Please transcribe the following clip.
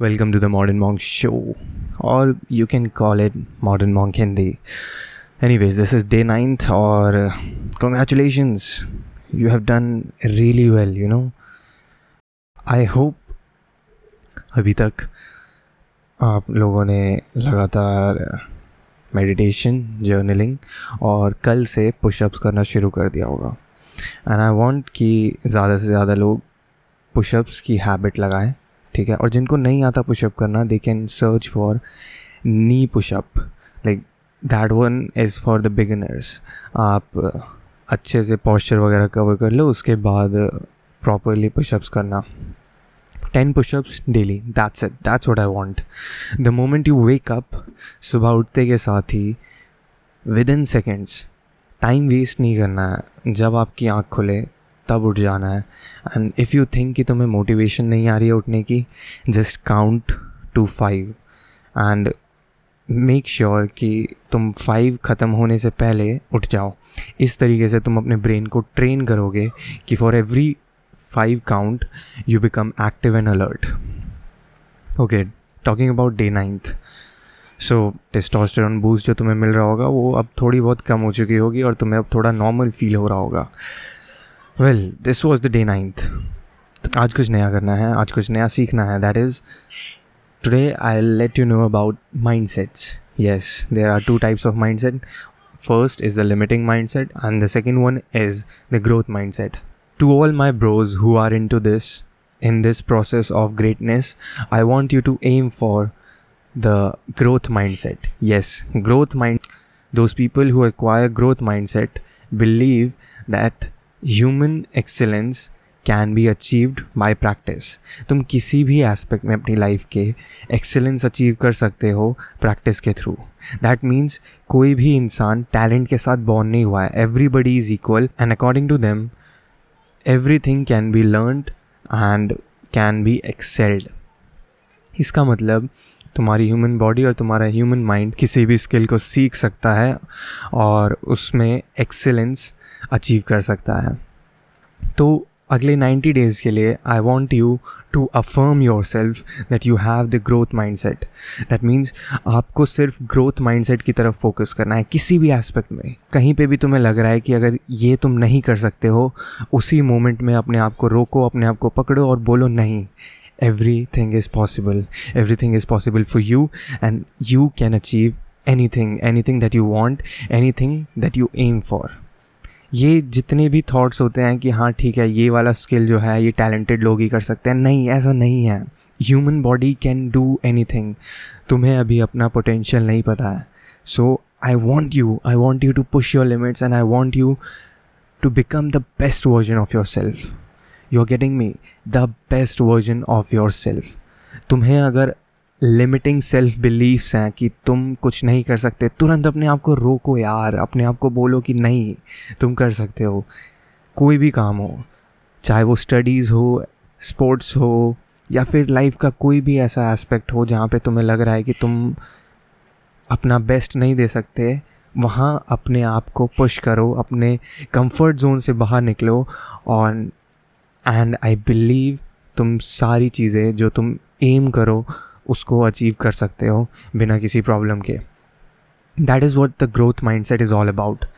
Welcome to the modern monk show और you can call it modern monk Hindi anyways this is day ninth और congratulations you have done really well you know I hope अभी तक आप लोगों ने लगातार meditation journaling और कल से पुशअप्स करना शुरू कर दिया होगा। एंड आई वॉन्ट कि ज़्यादा से ज़्यादा लोग पुशअप्स की हैबिट लगाएँ। ठीक है? और जिनको नहीं आता पुशअप करना they can search for knee pushup like that one is for the beginners आप अच्छे से पॉस्चर वगैरह कवर कर लो, उसके बाद प्रॉपरली पुशअप्स करना. Ten pushups daily that's it that's what I want the moment you wake up सुबह उठते के साथ ही within seconds time waste नहीं करना है. जब आपकी आँख खुले तब उठ जाना है। एंड इफ़ यू थिंक कि तुम्हें मोटिवेशन नहीं आ रही है उठने की just count to five and make sure कि तुम फाइव ख़त्म होने से पहले उठ जाओ। इस तरीके से तुम अपने ब्रेन को ट्रेन करोगे कि for every five count you become active and alert okay talking about day ninth so testosterone boost जो तुम्हें मिल रहा होगा, वो अब थोड़ी बहुत कम हो चुकी होगी और तुम्हें अब थोड़ा नॉर्मल फील हो रहा होगा। well this was the day ninth आज कुछ नया करना है आज कुछ नया सीखना है that is today I let you know about mind sets yes there are two types of mind set first is the limiting mind set and the second one is the growth mind set to all my bros who are into this in this process of greatness i want you to aim for the growth mindset yes growth mind those people who acquire growth mindset believe that human excellence can be achieved by practice तुम किसी भी aspect में अपनी life के excellence achieve कर सकते हो practice के थ्रू दैट मीन्स कोई भी इंसान टैलेंट के साथ बॉर्न नहीं हुआ है. Everybody is equal and according to them every thing can be learn and can be excelled इसका मतलब तुम्हारी ह्यूमन बॉडी और तुम्हारा ह्यूमन माइंड किसी भी स्किल को सीख सकता है और उसमें एक्सेलेंस अचीव कर सकता है तो अगले 90 डेज़ के लिए I want you to affirm yourself that you have the growth mind set that means आपको सिर्फ़ ग्रोथ माइंड सेट की तरफ़ फोकस करना है, किसी भी एस्पेक्ट में। कहीं पे भी तुम्हें लग रहा है कि अगर ये तुम नहीं कर सकते हो, उसी मोमेंट में अपने आप को रोको, अपने आप को पकड़ो और बोलो, नहीं everything is possible everything is possible for you and you can achieve anything anything that you want anything that you aim for ये जितने भी थॉट्स होते हैं कि हाँ ठीक है, ये वाला स्किल जो है, ये टैलेंटेड लोग ही कर सकते हैं। नहीं, ऐसा नहीं है। Human body can do anything तुम्हें अभी अपना पोटेंशियल नहीं पता है। So I want you I want you to push your limits and I want you to become the best version of yourself you are getting me the best version of yourself तुम्हें अगर limiting self beliefs हैं कि तुम कुछ नहीं कर सकते। तुरंत अपने आप को रोको यार, अपने आप को बोलो कि नहीं, तुम कर सकते हो। कोई भी काम हो, चाहे वो स्टडीज़ हो स्पोर्ट्स हो, या फिर लाइफ का कोई भी ऐसा एस्पेक्ट हो जहाँ पे तुम्हें लग रहा है कि तुम अपना बेस्ट नहीं दे सकते, वहाँ अपने आप को पुश करो, अपने कंफर्ट जोन से बाहर निकलो और एंड आई बिलीव तुम सारी चीज़ें जो तुम एम करो उसको अचीव कर सकते हो बिना किसी प्रॉब्लम के. That is what the growth mindset is all about